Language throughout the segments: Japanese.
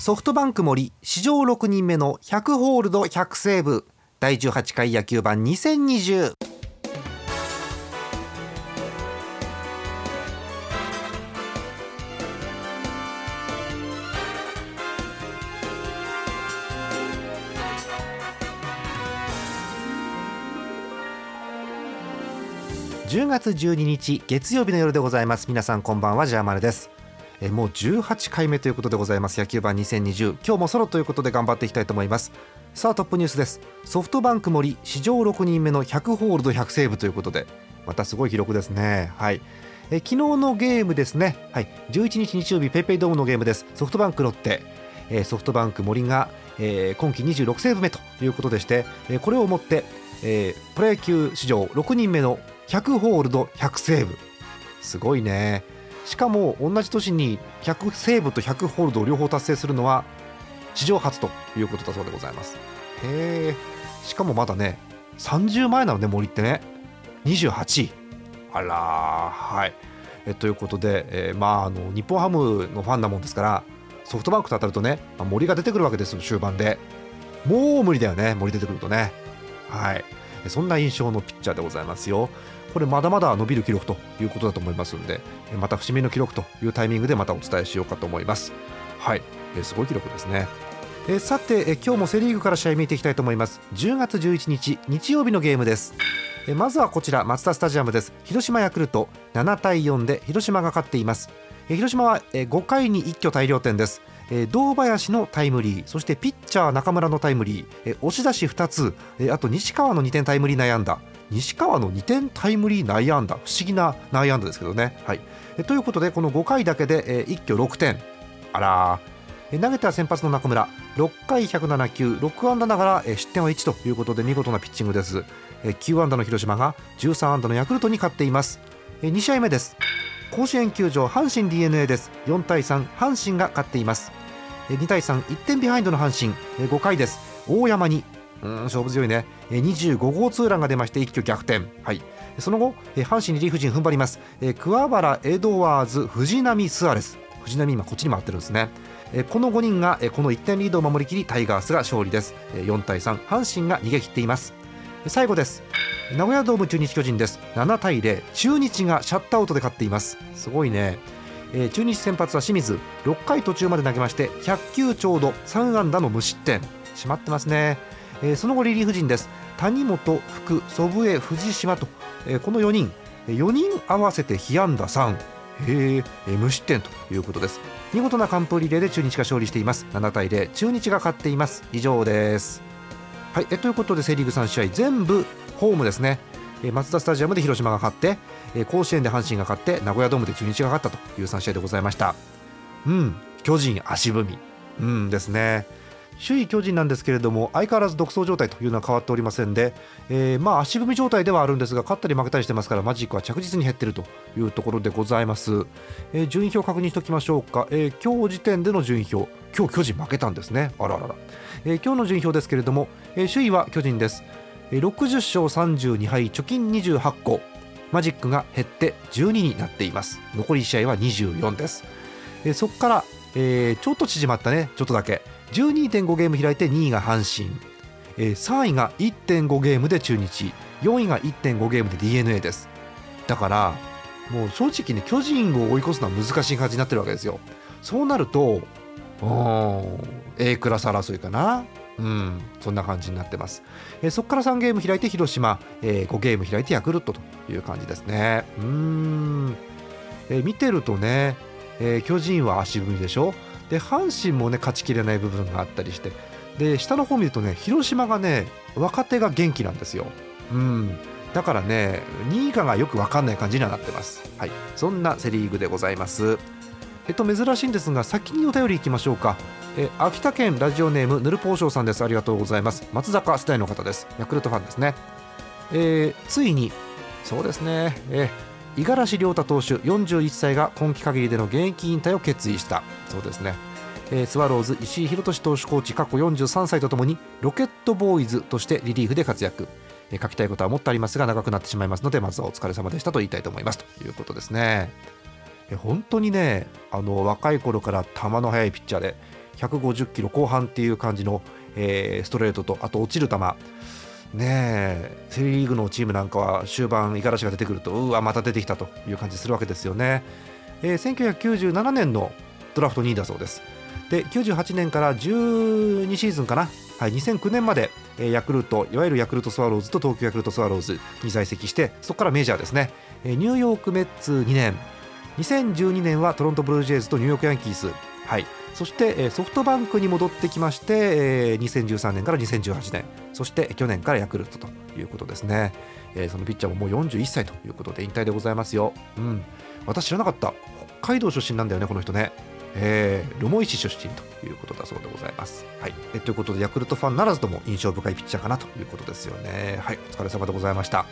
ソフトバンク森史上6人目の100ホールド100セーブ。第18回野球盤2020 10月12日月曜日の夜でございます。皆さんこんばんはジャーマルです。えもう18回目ということでございます。野球盤2020今日もソロということで頑張っていきたいと思います。さあトップニュースです。ソフトバンク森史上6人目の100ホールド100セーブということで。またすごい記録ですね。はい。え昨日のゲームですね。はい。11日日曜日ペイペイドームのゲームです。ソフトバンクロッテ。えソフトバンク森が、えー、今季26セーブ目ということでして、えこれをもって、えー、プロ野球史上6人目の100ホールド100セーブ。すごいね。しかも同じ年に100セーブと100ホールドを両方達成するのは史上初ということだそうでございます。へえしかもまだね30前なのね森ってね。28位。あらはい。えということで、えー、まああの日本ハムのファンなもんですからソフトバンクと当たるとね、まあ、森が出てくるわけですよ終盤で。もう無理だよね森出てくるとね。はい。そんな印象のピッチャーでございますよ。これまだまだ伸びる記録ということだと思いますのでまた節目の記録というタイミングでまたお伝えしようかと思います。はい。すごい記録ですね。えさてえ今日もセ・リーグから試合見ていきたいと思います。10月11日日曜日のゲームです。えまずはこちらマツダスタジアムです。広島ヤクルト7対4で広島が勝っています。え広島はえ5回に一挙大量点です。え堂林のタイムリーそしてピッチャー中村のタイムリーえ押し出し2つえあと西川の2点タイムリー悩んだ。西川の2点タイムリー内野安打。不思議な内野安打ですけどね。はい、ということでこの5回だけで、え一挙6点。あら投げた先発の中村。6回107球6安打ながら、失点は1ということで見事なピッチングです、え9安打の広島が13安打のヤクルトに勝っています、え2試合目です。甲子園球場阪神 d n a です。4対3阪神が勝っています。2対31点ビハインドの阪神。5回です。大山にうん勝負強いね。25号ツーランが出まして一挙逆転、はい、その後阪神リリーフ陣踏ん張ります。桑原エドワーズ藤浪スアレス。藤浪今こっちに回ってるんですね。この5人がこの1点リードを守りきりタイガースが勝利です。4対3阪神が逃げ切っています。最後です。名古屋ドーム中日巨人です。7対0中日がシャットアウトで勝っています。すごいね。中日先発は清水。6回途中まで投げまして100球ちょうど3安打の無失点。しまってますね。えー、その後リリーフ陣です。谷元福祖父江藤嶋と、えー、この4人4人合わせて被安打3へえ、無失点ということです。見事な完封リレーで中日が勝利しています。7対0中日が勝っています。以上です。はいえということでセ・リーグ3試合。全部ホームですね。マツダスタジアムで広島が勝って、甲子園で阪神が勝って名古屋ドームで中日が勝ったという3試合でございました。うん巨人足踏み。うんですね。首位巨人なんですけれども相変わらず独走状態というのは変わっておりませんで、えー、まあ足踏み状態ではあるんですが勝ったり負けたりしてますからマジックは着実に減っているというところでございます、えー、順位表確認しておきましょうか、えー、今日時点での順位表。今日巨人負けたんですね。あららら、えー、今日の順位表ですけれども、えー、首位は巨人です、えー、60勝32敗貯金28個。マジックが減って12になっています。残り試合は24です、そこから、えー、ちょっと縮まったね。ちょっとだけ。12.5ゲーム開いて2位が阪神、えー、3位が1.5ゲームで中日。4位が1.5ゲームで d n a です。だからもう正直ね巨人を追い越すのは難しい感じになってるわけですよ。そうなると A クラス争いかな。うん、そんな感じになってます、えー、そこから3ゲーム開いて広島、えー、5ゲーム開いてヤクルトという感じですね。うん、えー、見てるとね、えー、巨人は足踏みでしょ？で阪神もね勝ちきれない部分があったりして。で下の方見るとね広島がね若手が元気なんですよ。うん。だからね2位以下がよく分かんない感じにはなってます。はい、そんなセ・リーグでございます。えっと珍しいんですが先にお便りいきましょうか。え秋田県ラジオネームぬるぽうしょうさんです。ありがとうございます。松坂世代の方です。ヤクルトファンですね、えー、ついにそうですね、えー、五十嵐亮太投手41歳が今季限りでの現役引退を決意した。そうですね。えー、スワローズ石井宏俊投手コーチ過去43歳とともにロケットボーイズとしてリリーフで活躍、えー、書きたいことはもっとありますが長くなってしまいますのでまずはお疲れ様でしたと言いたいと思います。ということですね、えー、本当にねあの若い頃から球の速いピッチャーで150キロ後半っていう感じの、えー、ストレートとあと落ちる球。ねえセ・リーグのチームなんかは終盤五十嵐が出てくるとうわまた出てきたという感じするわけですよね、えー、1997年のドラフト2位だそうです。で98年から12シーズンかな、はい、2009年まで、えー、ヤクルトいわゆるヤクルトスワローズと東京ヤクルトスワローズに在籍してそこからメジャーですね、えー、ニューヨークメッツ2年。2012年はトロントブルージェイズとニューヨークヤンキース、はい、そしてソフトバンクに戻ってきまして2013年から2018年。そして去年からヤクルトということですねそのピッチャーももう41歳ということで引退でございますよ、うん、私知らなかった北海道出身なんだよねこの人ねえー、留萌市出身ということだそうでございます。はい、えということでヤクルトファンならずとも印象深いピッチャーかなということですよね。はい、お疲れ様でございました。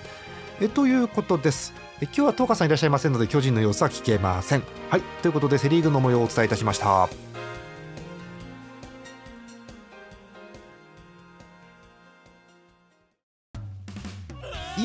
えということです。え今日は東花さんいらっしゃいませんので巨人の様子は聞けません。はい、ということでセ・リーグの模様をお伝えいたしました。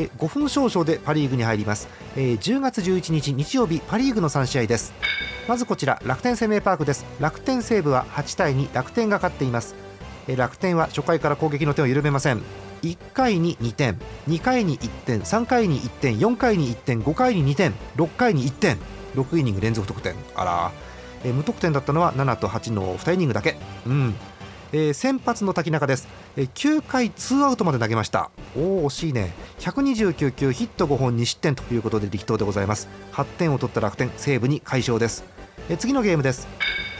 え5分少々でパ・リーグに入ります、えー、10月11日日曜日パ・リーグの3試合です。まずこちら楽天生命パークです。楽天西武は8対2楽天が勝っています、えー、楽天は初回から攻撃の手を緩めません。1回に2点2回に1点3回に1点4回に1点5回に2点6回に1点6イニング連続得点。あら、えー、無得点だったのは7と8の2イニングだけ。うん。えー、先発の滝中です、えー、9回ツーアウトまで投げました。おお惜しいね。129球ヒット5本2失点ということで力投でございます。8点を取った楽天西武に快勝です、えー、次のゲームです、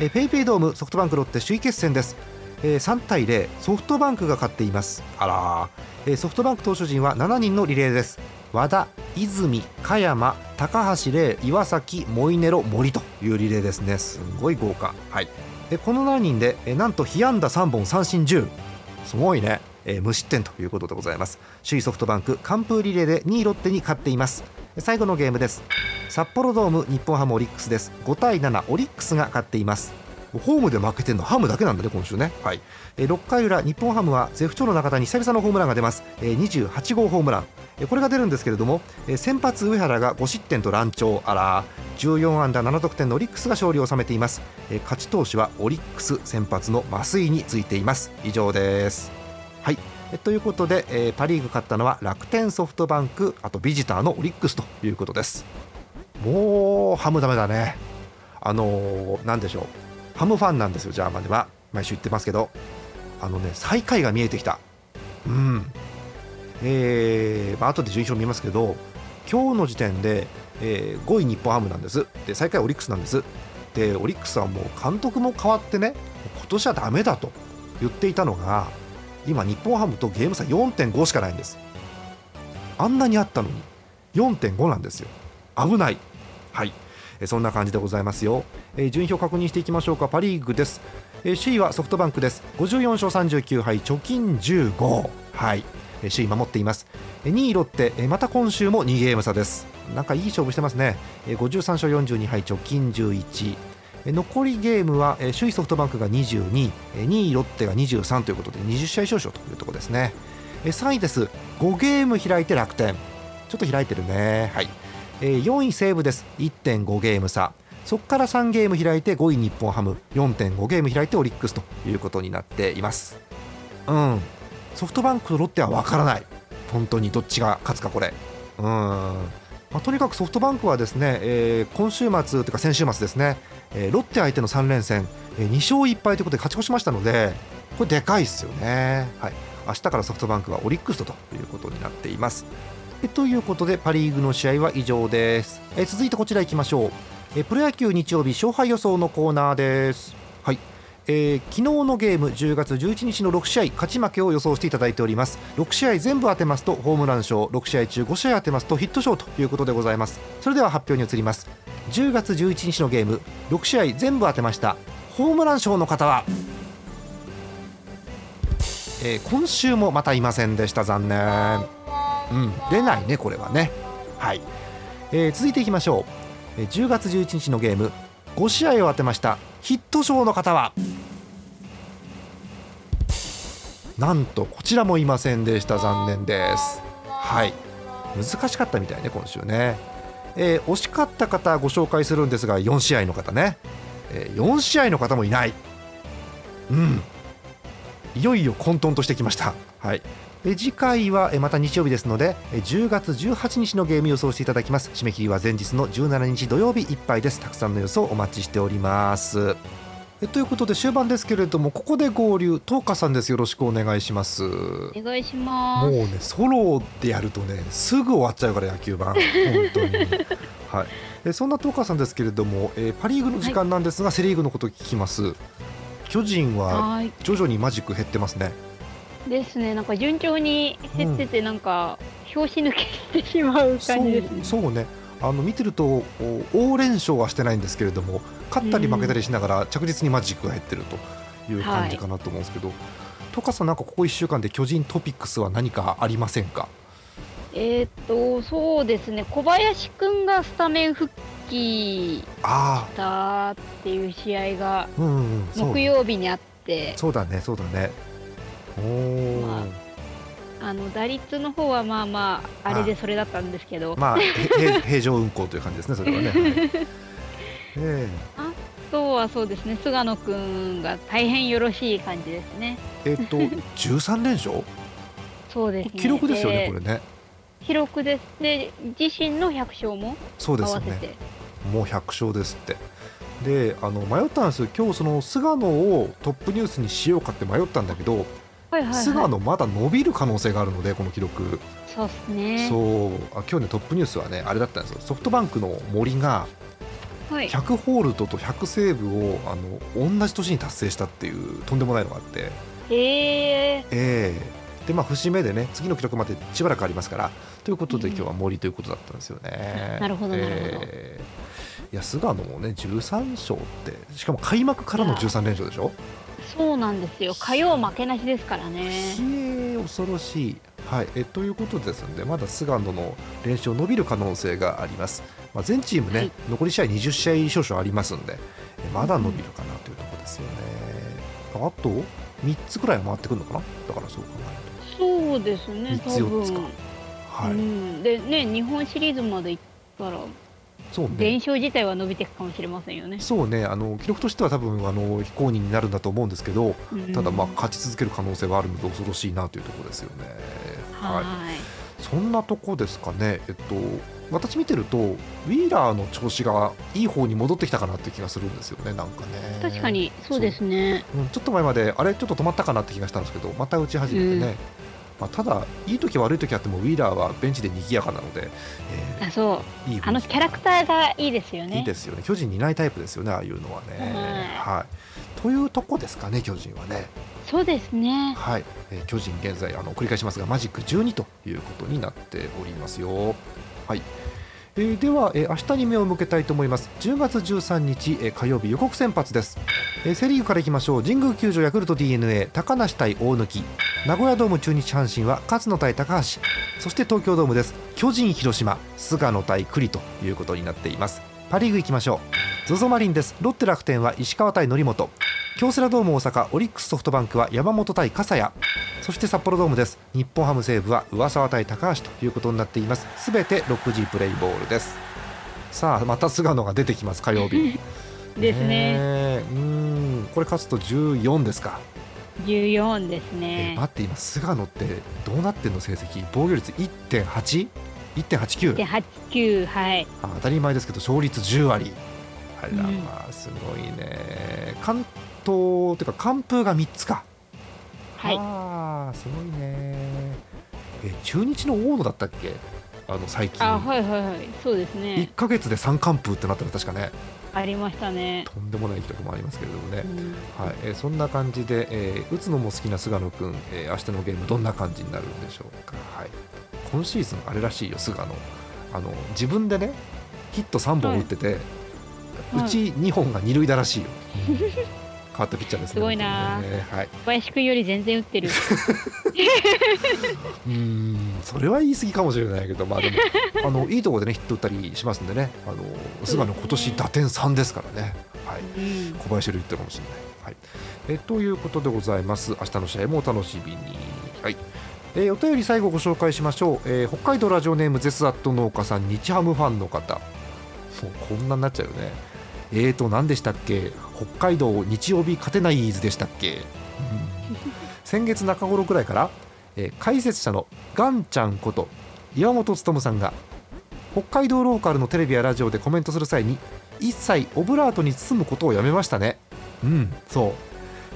えー、ペイペイドームソフトバンクロッテ首位決戦です、えー、3対0ソフトバンクが勝っています。あら、えー、ソフトバンク投手陣は7人のリレーです。和田、泉、加山、高橋礼、岩崎、モイネロ、森というリレーですね。すごい豪華。はい。でこの7人でえなんと被安打3本三振10すごいね、え、無失点ということでございます。首位ソフトバンク完封リレーで2位ロッテに勝っています。最後のゲームです。札幌ドーム日本ハムオリックスです。5対7オリックスが勝っています。ホームで負けてるのハムだけなんだね今週ね、はい、え6回裏日本ハムは絶不調の中田に久々のホームランが出ます、え28号ホームラン。これが出るんですけれども先発上原が5失点と乱調。あら14安打7得点のオリックスが勝利を収めています。勝ち投手はオリックス先発の増井についています。以上です。はい。ということで、えー、パ・リーグ勝ったのは楽天ソフトバンクあとビジターのオリックスということです。もうハムダメだね。あのー、なんでしょうハムファンなんですよジャーマンでは。毎週言ってますけど。あのね最下位が見えてきた。うん。えーまあ後で順位表見ますけど今日の時点で、えー、5位日本ハムなんです。で最下位オリックスなんです。でオリックスはもう監督も変わってね今年はだめだと言っていたのが今日本ハムとゲーム差4.5しかないんです。あんなにあったのに4.5なんですよ。危ない。はい。そんな感じでございますよ、え、順位表確認していきましょうか。パ・リーグです、えー、首位はソフトバンクです。54勝39敗貯金15はい。首位守っています。2位ロッテまた今週も2ゲーム差です。なんかいい勝負してますね。53勝42敗貯金11残りゲームは首位ソフトバンクが22 2位ロッテが23ということで20試合少々というところですね。3位です。5ゲーム開いて楽天。ちょっと開いてるね。はい。4位西武です。1.5ゲーム差。そこから3ゲーム開いて5位日本ハム。4.5ゲーム開いてオリックスということになっています。うん。ソフトバンクとロッテは分からない。本当にどっちが勝つかこれ。うん。まあ、とにかくソフトバンクはですね、えー、今週末というか先週末ですね、えー、ロッテ相手の3連戦、えー、2勝1敗ということで勝ち越しましたのでこれでかいですよね、はい、明日からソフトバンクはオリックスとということになっています。ということでパ・リーグの試合は以上です。え続いてこちらいきましょう。えプロ野球日曜日勝敗予想のコーナーです。はい。えー、昨日のゲーム10月11日の6試合勝ち負けを予想していただいております6試合全部当てますとホームラン賞6試合中5試合当てますとヒット賞ということでございますそれでは発表に移ります10月11日のゲーム6試合全部当てましたホームラン賞の方はえー、今週もまたいませんでした残念うん。出ないねこれはね。はい、えー、続いていきましょう、えー、10月11日のゲーム。5試合を当てました。ヒット賞の方は。なんとこちらもいませんでした。残念です。はい。難しかったみたいね今週ね、えー、惜しかった方ご紹介するんですが4試合の方ね、えー、4試合の方もいない。うん。いよいよ混沌としてきました。はい。え次回はまた日曜日ですので10月18日のゲーム予想していただきます。締め切りは前日の17日土曜日いっぱいです。たくさんの予想お待ちしております。えということで終盤ですけれどもここで合流東花さんです。よろしくお願いします。お願いします。もうねソロでやるとねすぐ終わっちゃうから野球盤。本当に。はい。えそんな東花さんですけれども、えパ・リーグの時間なんですが、はい、セ・リーグのことを聞きます。巨人は徐々にマジック減ってますね。ですね、なんか順調に減ってて、なんか、拍子抜けてしまう感じですね。そうそうね。あの見てると大連勝はしてないんですけれども勝ったり負けたりしながら着実にマジックが減ってるという感じかなと思うんですけど、はい、トカさんなんかここ1週間で巨人トピックスは何かありませんか？えー、っとそうですね。小林君がスタメン復帰したっていう試合が木曜日にあって、そうだねそうだね。おまあ、あの打率の方はまあまああれでそれだったんですけど。まあ 平常運行という感じですねそれはね、は いえ。ー、あとはそうですね菅野君が大変よろしい感じですね。えっと 13連勝？そうですね。記録ですよねこれね。記録です。で自身の100勝もそうですよね。もう100勝ですって。であの迷ったんですよ。今日その菅野をトップニュースにしようかって迷ったんだけど、はいはいはい、菅野まだ伸びる可能性があるのでこの記録。そうですね。そう。あ今日ねトップニュースはねあれだったんですよ。ソフトバンクの森が100ホールドと100セーブをあの同じ年に達成したっていうとんでもないのがあって。えー、えー、でまあ節目でね次の記録までしばらくありますからということで今日は森ということだったんですよね。うん、なるほどなるほど、えーいや菅野もね13勝ってしかも開幕からの13連勝でしょ？そうなんですよ。火曜負けなしですからね。え恐ろしい。はい、えということですのでまだ菅野の連勝伸びる可能性があります、まあ、全チームね、はい、残り試合20試合少々ありますんでえまだ伸びるかなというところですよね、あと3つくらい回ってくるのかな？だからそう考えると。そうですね3つ4つか。はい、うん、でね日本シリーズまで行ったらそうね、伝承自体は伸びていくかもしれませんよね。そうね。あの記録としては多分あの非公認になるんだと思うんですけど、うん、ただまあ勝ち続ける可能性はあるので恐ろしいなというところですよね。はい。そんなとこですかね、えっと、私見てるとウィーラーの調子がいい方に戻ってきたかなって気がするんですよね、なんかね。確かにそうですね。う、うん、ちょっと前まであれちょっと止まったかなって気がしたんですけどまた打ち始めてね、まあ、ただ、いい時悪い時あってもウィーラーはベンチで賑やかなので、えー、あそういいあのキャラクターがいいですよね。いいですよね巨人にいないタイプですよね、ああいうのはね。はい、というとこですかね、巨人はね。そうですね、はい、えー、巨人現在あの繰り返しますがマジック12ということになっておりますよ。はいえー、では、えー、明日に目を向けたいと思います。10月13日、えー、火曜日予告先発です、えー、セ・リーグからいきましょう。神宮球場ヤクルト d n a 高梨対大貫。名古屋ドーム中日阪神は勝野対高橋。そして東京ドームです。巨人広島菅野対栗ということになっています。パ・リーグいきましょう。ZOZO マリンです。ロッテ楽天は石川対則本。京セラドーム大阪オリックスソフトバンクは山本対笠谷。そして札幌ドームです。日本ハム西武は上沢対高橋ということになっています。すべて 6G プレイボールです。さあまた菅野が出てきます。火曜日 ですね。うん。これ勝つと14ですか。14ですね。待って今菅野ってどうなってんの成績？防御率1.8 1.89 1.89はい。当たり前ですけど勝率10割。あらまあすごいね、関東っていうか完封が3つか。はい。あすごいね。え中日の大野だったっけ？あの最近。あはいはいはい。そうですね。1か月で3完封ってなったら確かね。ありましたね。とんでもない記録もありますけれどもね、うん、はい。えー、そんな感じで、えー、打つのも好きな菅野君、えー、明日のゲームどんな感じになるんでしょうか、はい、今シーズンあれらしいよ菅野。あの自分でねヒット3本打ってて、はい、うち2本が二塁打らしいよ、変わったピッチャーですね。すごいな、ね、はい。小林君より全然打ってる。うん、それは言い過ぎかもしれないけど、まあでもあのいいところでねヒット打ったりしますんでね、あの菅野今年打点3ですからね。はい。小林より打ってるかもしれない。はい。えということでございます。明日の試合もお楽しみに。はい。えー、お便り最後ご紹介しましょう、えー、北海道ラジオネームゼスアット農家さん日ハムファンの方もうこんなになっちゃうよねえーと何でしたっけ？北海道日曜日勝てない図でしたっけ、うん、先月中頃くらいから、えー、解説者のガンちゃんこと岩本勉さんが北海道ローカルのテレビやラジオでコメントする際に一切オブラートに包むことをやめましたね。うん。そう。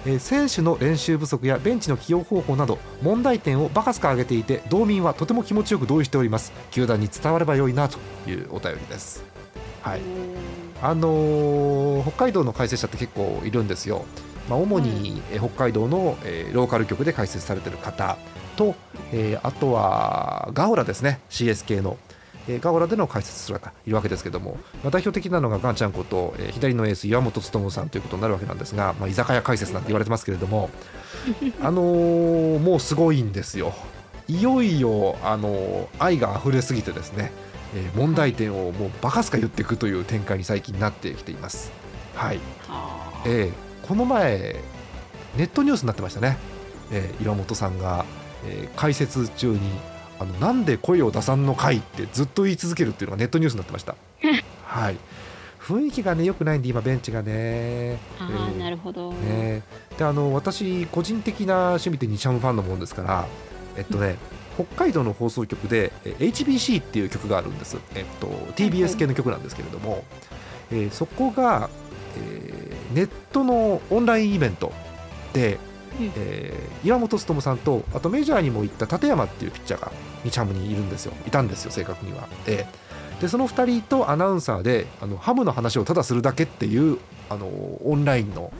えー、選手の練習不足やベンチの起用方法など問題点をバカすか挙げていて道民はとても気持ちよく同意しております。球団に伝われば良いなというお便りですはい。あのー、北海道の解説者って結構いるんですよ、まあ、主に、うん、北海道の、えー、ローカル局で解説されてる方と、えー、あとはガオラですね。CSK の、えー、ガオラでの解説する方いるわけですけども、まあ、代表的なのがガンちゃんこと、えー、左のエース岩本勉さんということになるわけなんですが、まあ、居酒屋解説なんて言われてますけれども。あのー、もうすごいんですよ。いよいよ、あのー、愛が溢れすぎてですねえー、問題点をもうバカすか言っていくという展開に最近なってきています。はい、えー、この前ネットニュースになってましたね、えー、岩本さんが、えー、解説中にあのなんで声を出さんのかいってずっと言い続けるっていうのがネットニュースになってました。はい雰囲気がね良くないんで今ベンチがね。ああ、えー、なるほど。ね、であの私個人的な趣味で日ハムファンのもんですからえっとね北海道の放送局で HBC っていう曲があるんです、えっと、TBS 系の曲なんですけれども、えー、そこが、えー、ネットのオンラインイベントで、えー、岩本勉さんとあとメジャーにも行った立山っていうピッチャーが日ハムにいるんですよ。いたんですよ正確には。ででその2人とアナウンサーであのハムの話をただするだけっていうあのオンラインの、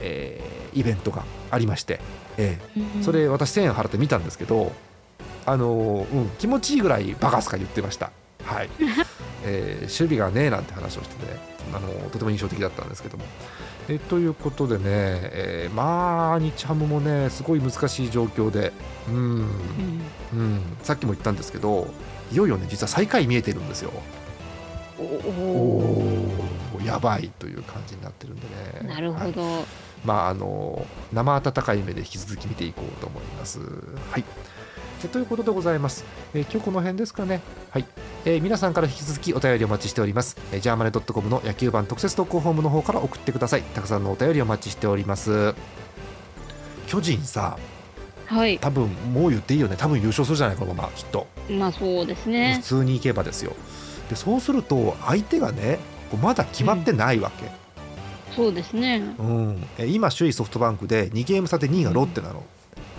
えー、イベントがありまして、えー、それ私1000円払って見たんですけどあのうん、気持ちいいぐらいバカすか言ってました。はい えー、守備がねえなんて話をしてて、ね、あのとても印象的だったんですけども。えということでね、えー、まあ日ハムもねすごい難しい状況で、うん、うん、うん、さっきも言ったんですけどいよいよね実は最下位見えてるんですよ。おおやばいという感じになってるんでね。なるほど。はい、まああの生温かい目で引き続き見ていこうと思います。はい。ということでございます、えー、今日この辺ですかね。はい、えー、皆さんから引き続きお便りお待ちしております、えー、ジャーマネドットコムの野球版特設投稿フォームの方から送ってください。たくさんのお便りお待ちしております。巨人さはい。多分もう言っていいよね。多分優勝するじゃないこのまま。きっと。まあそうですね。普通にいけばですよ。でそうすると相手がねまだ決まってないわけ、うん。そうですね、うん、え今首位ソフトバンクで2ゲーム差で2位がロッテなの、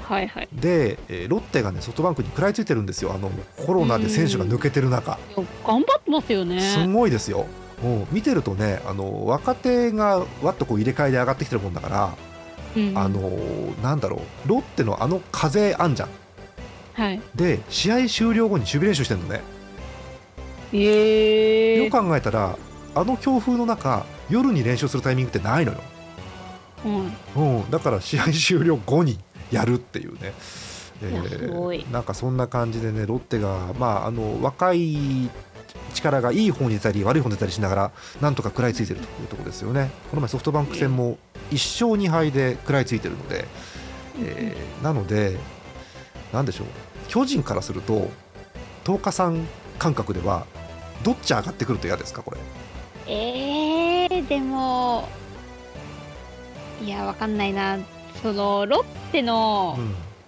はいはい、で、えー、ロッテがねソフトバンクに食らいついてるんですよ。あのコロナで選手が抜けてる中。頑張ってますよね。すごいですよ。もう見てるとねあの若手がわっとこう入れ替えで上がってきてるもんだから、うん、あのなんだろう。ロッテのあの風あんじゃん、はい、で試合終了後に守備練習してるのね。えー、よく考えたらあの強風の中夜に練習するタイミングってないのよ、うん、うん、だから試合終了後にやるっていうね。えー、なんかそんな感じでねロッテが、まあ、あの若い力がいい方に出たり悪い方に出たりしながらなんとか食らいついてるというところですよね。この前ソフトバンク戦も1勝2敗で食らいついてるので、えー、なのでなんでしょう。巨人からすると10日間感覚ではどっち上がってくると嫌ですかこれ。えー、でもいやわかんないなそのロッテの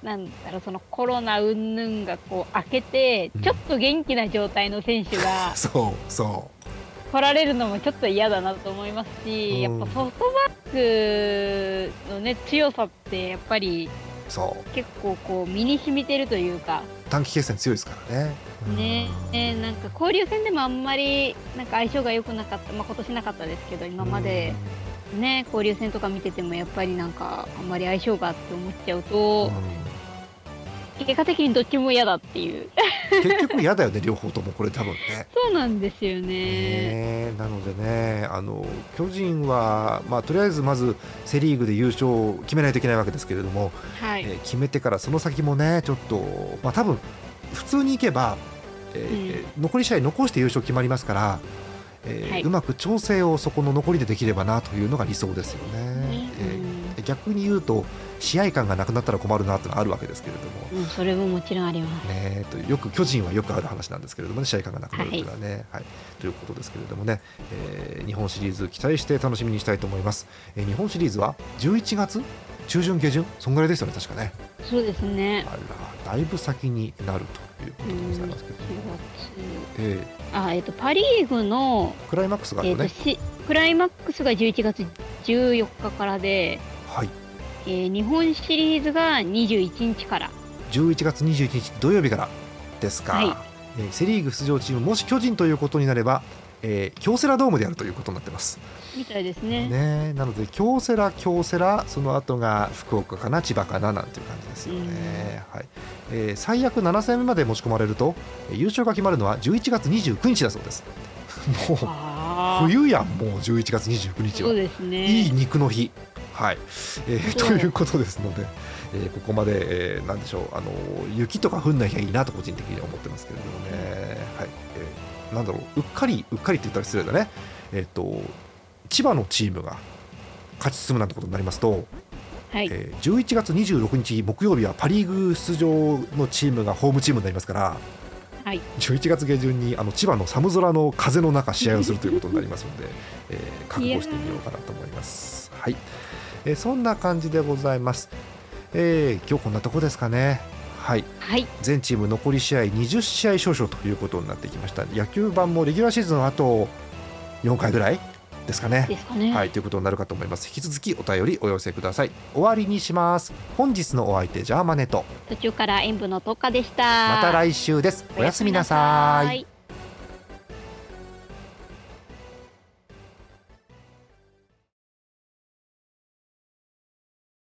なんだろうそのコロナ云々がこう明けて、ちょっと元気な状態の選手が、そうそう。来られるのもちょっと嫌だなと思いますし、やっぱソフトバンクのね強さってやっぱりそう。結構こう身に染みてるというか。短期決戦強いですからね。ね。えなんか交流戦でもあんまりなんか相性が良くなかった、まあ、今年なかったですけど今までね交流戦とか見ててもやっぱりなんかあんまり相性がって思っちゃうと、結果的にどっちも嫌だっていう。結局嫌だよね両方ともこれ多分ね。そうなんですよね、ね、なのでねあの巨人は、まあ、とりあえずまずセ・リーグで優勝を決めないといけないわけですけれども、はい。えー、決めてからその先もねちょっと、まあ、多分普通にいけば、えー、うん、残り試合残して優勝決まりますからえーはい、うまく調整をそこの残りでできればなというのが理想ですよね。えー、逆に言うと試合感がなくなったら困るなというのはあるわけですけれども、うん、それももちろんあります、ね、とよく巨人はよくある話なんですけれどもね試合感がなくなるというのはね、はい、はい、ということですけれどもね、えー、日本シリーズ期待して楽しみにしたいと思います、えー、日本シリーズは11月中旬下旬そんぐらいですよね確かね。そうですね。あらだいぶ先になるということでございますけど、えー、あえっ、ー、とパ・リーグのクライマックスがあるね、えー、クライマックスが11月14日からではいえー、日本シリーズが21日から。11月21日土曜日からですか、はい、えー、セ・リーグ出場チームもし巨人ということになれば、えー、京セラドームでやるということになってます。みたいですね。ねなので京セラ京セラその後が福岡かな千葉かななんていう感じですよね、はい。えー、最悪7戦目まで持ち込まれると優勝が決まるのは11月29日だそうです。もう冬やんもう11月29日は、ね、いい肉の日はい、えー、ということですので、えー、ここまで、えー、なんでしょうあの雪とか降んない日がいいなと個人的には思ってますけれどもね、はい。えー、なんだろううっかりうっかりって言ったら失礼だね、えーと、千葉のチームが勝ち進むなんてことになりますと、はい。えー、11月26日木曜日はパ・リーグ出場のチームがホームチームになりますから。はい、11月下旬にあの千葉の寒空の風の中試合をするということになりますので、えー、覚悟してみようかなと思います。はいえー、そんな感じでございます、えー、今日こんなとこですかねはい、はい、全チーム残り試合20試合少々ということになってきました野球盤もレギュラーシーズンあと4回ぐらいですかね。ねはいということになるかと思います。引き続きお便りお寄せください。終わりにします。本日のお相手ジャーマネと途中から演舞の特化でした。また来週です。おやすみなさい。